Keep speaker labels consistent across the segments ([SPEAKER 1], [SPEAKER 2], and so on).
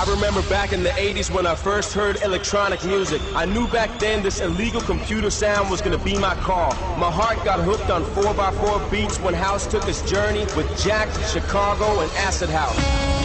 [SPEAKER 1] I remember back in the 80s when I first heard electronic music. I knew back then this illegal computer sound was gonna be my call. My heart got hooked on 4x4 beats when House took his journey with Jack, Chicago, and Acid House.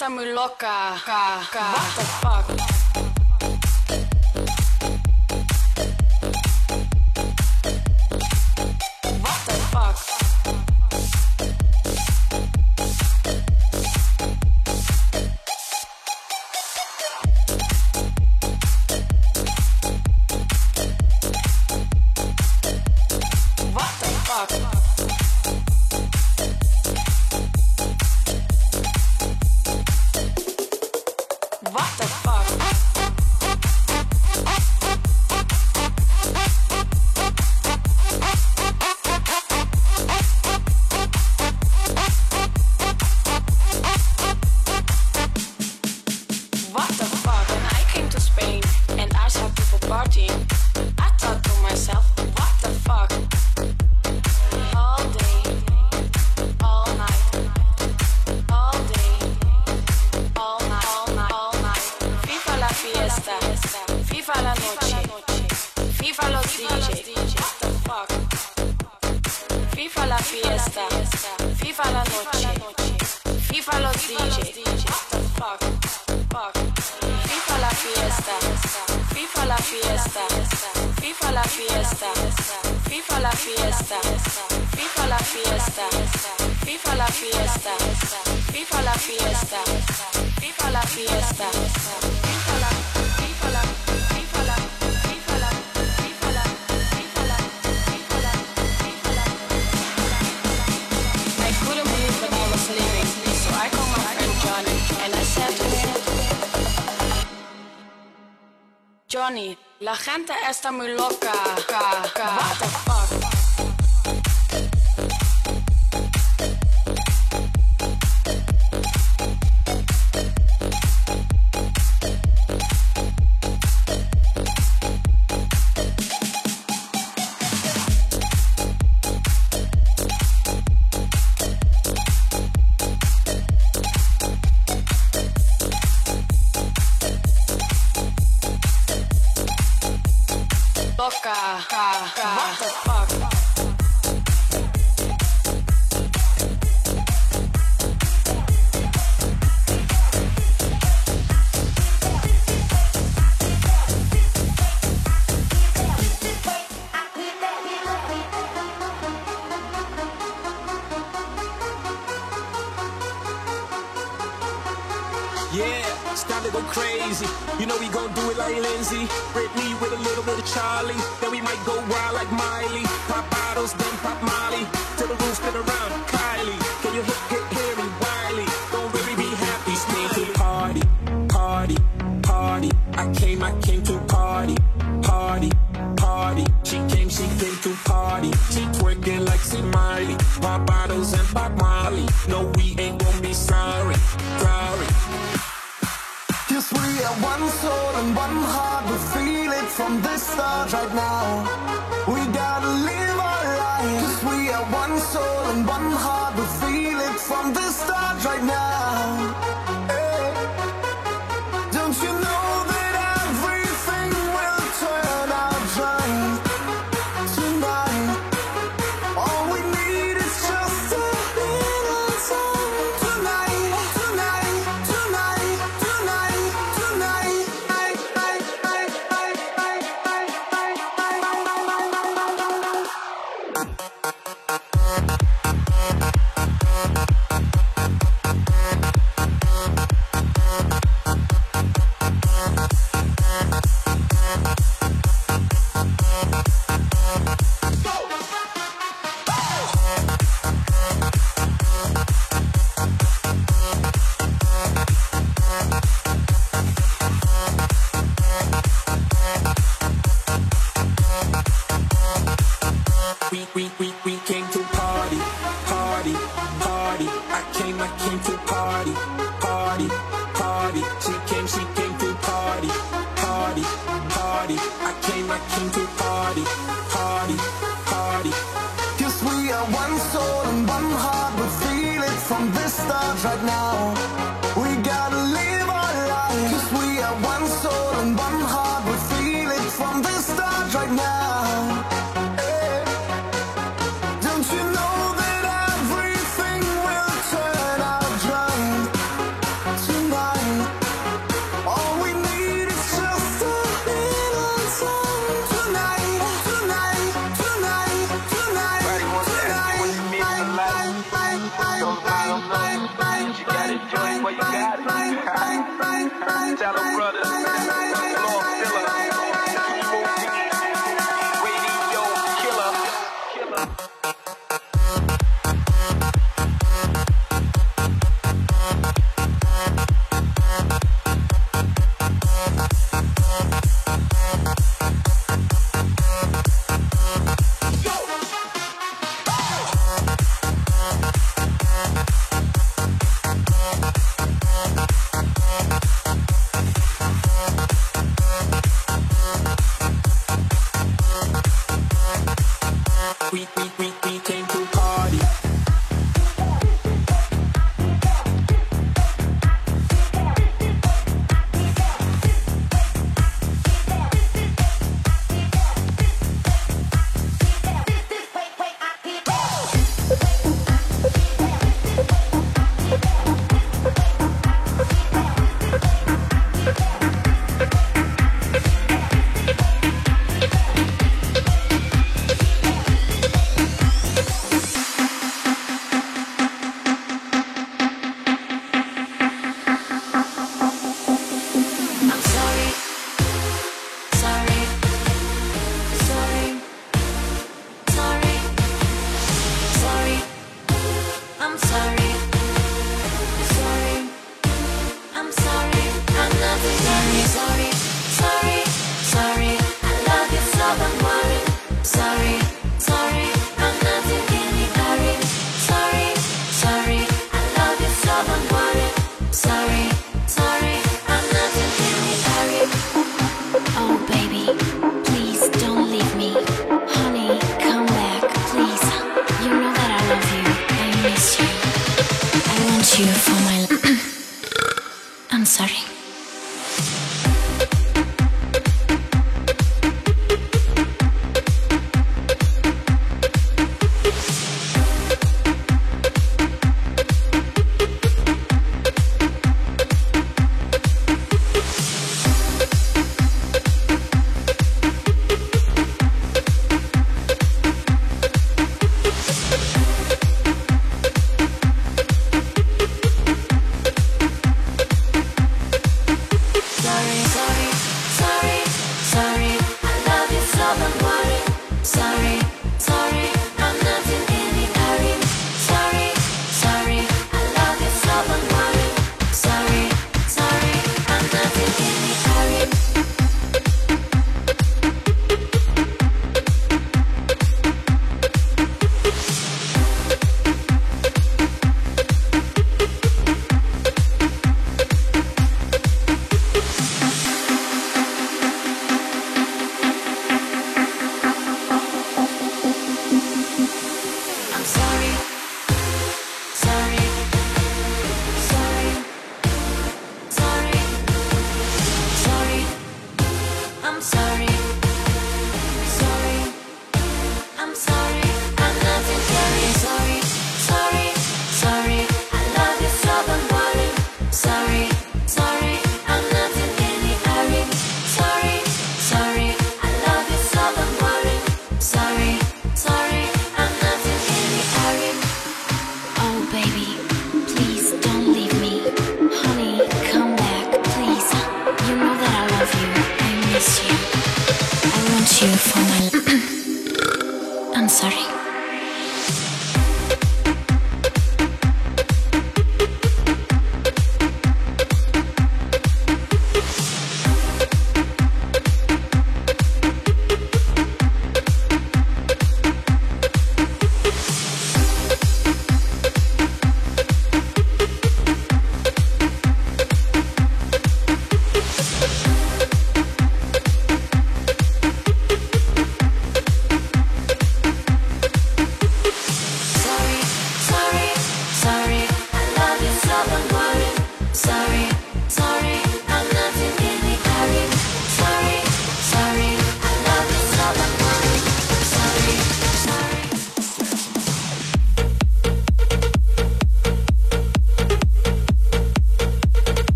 [SPEAKER 2] Está muy loca. Ca, ca. What the fuck? Viva la fiesta, viva la fiesta, viva la fiesta, viva la viva la viva la viva la
[SPEAKER 3] viva la viva la viva la viva la Johnny la gente está muy loca. What the fuck?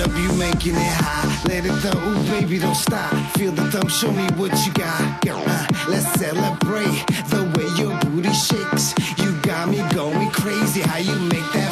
[SPEAKER 4] Up, you
[SPEAKER 5] making it high. Let it ooh baby, don't stop. Feel the thump, show me what you got. Girl, uh, let's celebrate the way your booty shakes. You got me going crazy. How you make that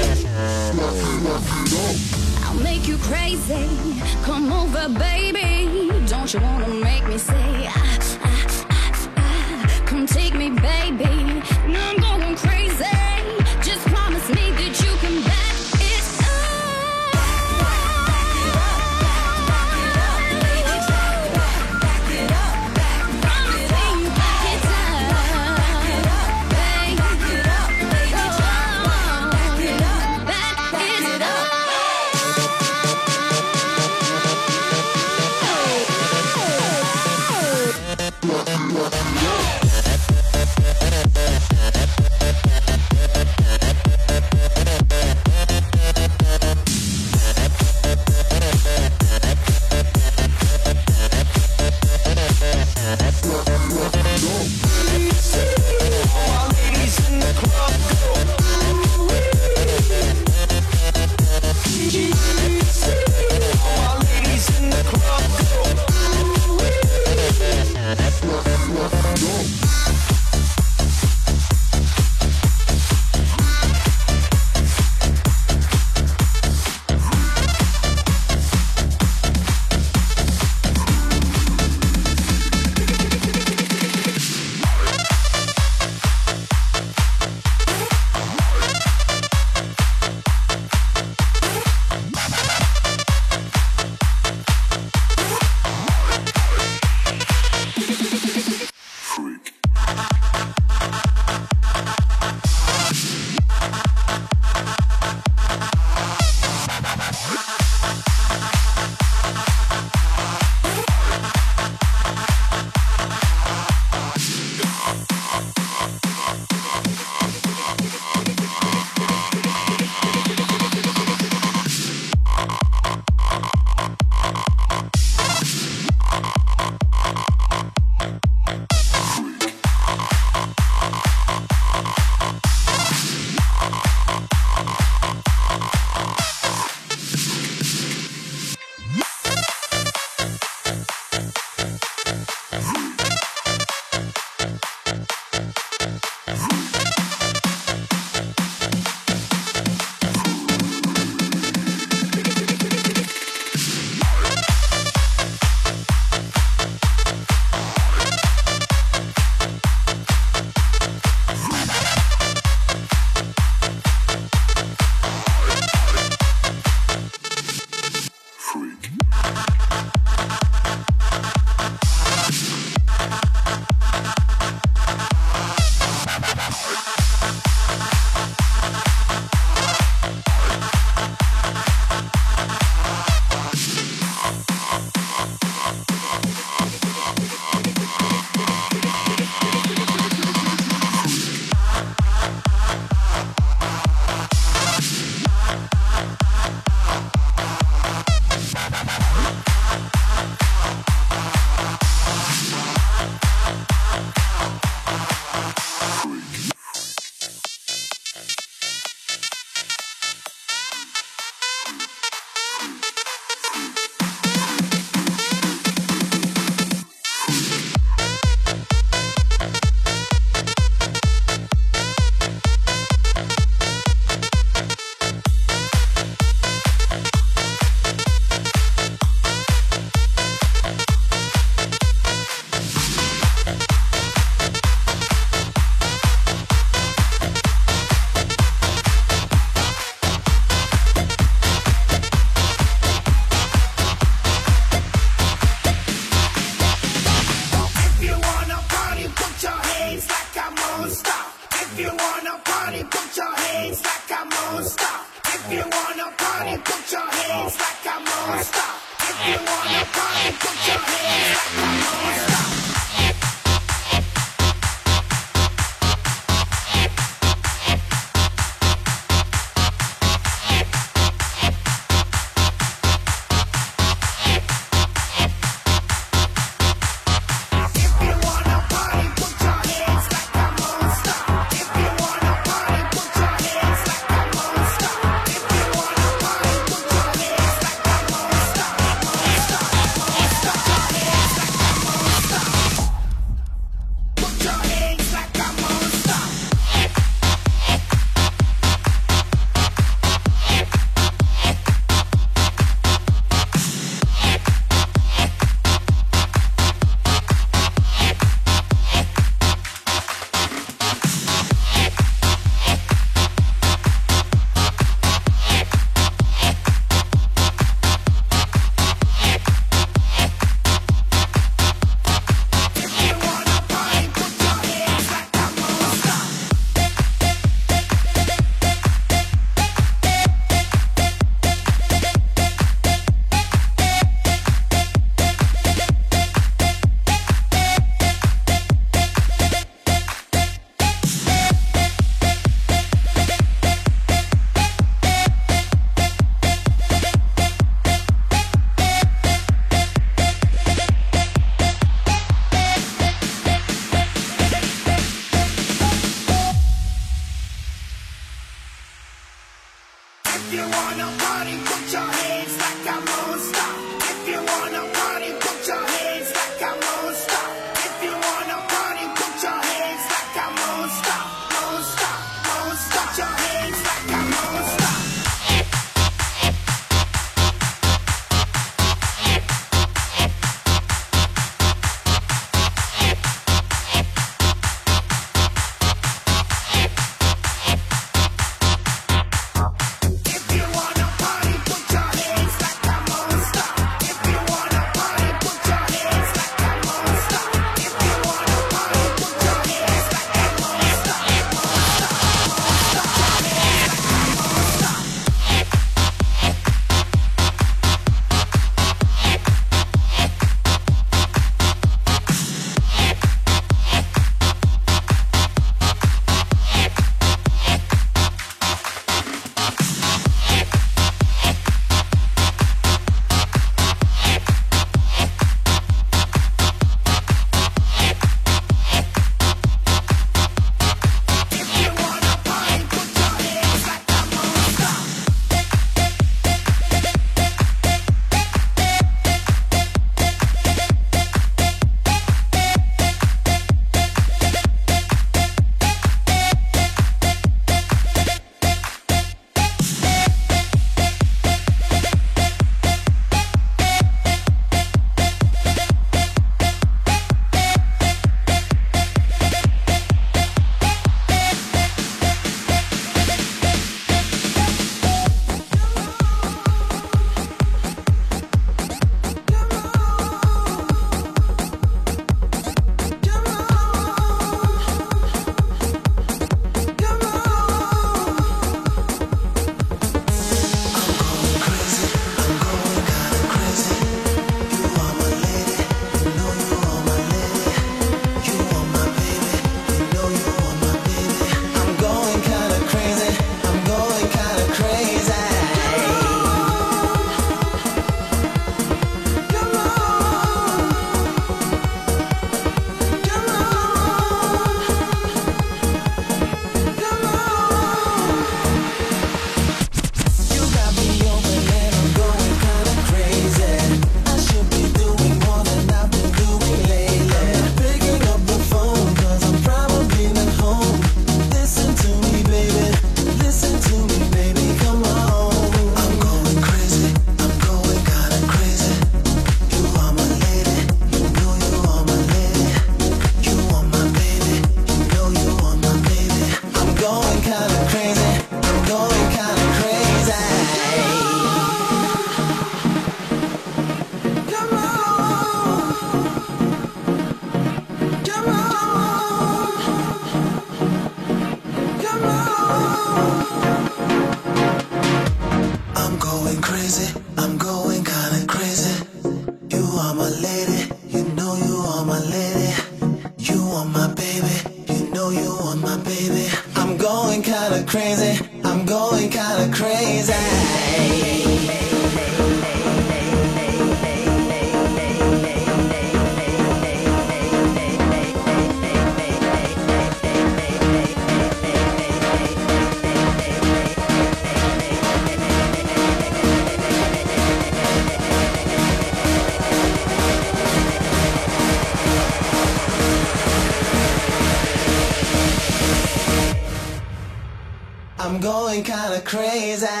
[SPEAKER 6] crazy.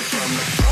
[SPEAKER 7] From the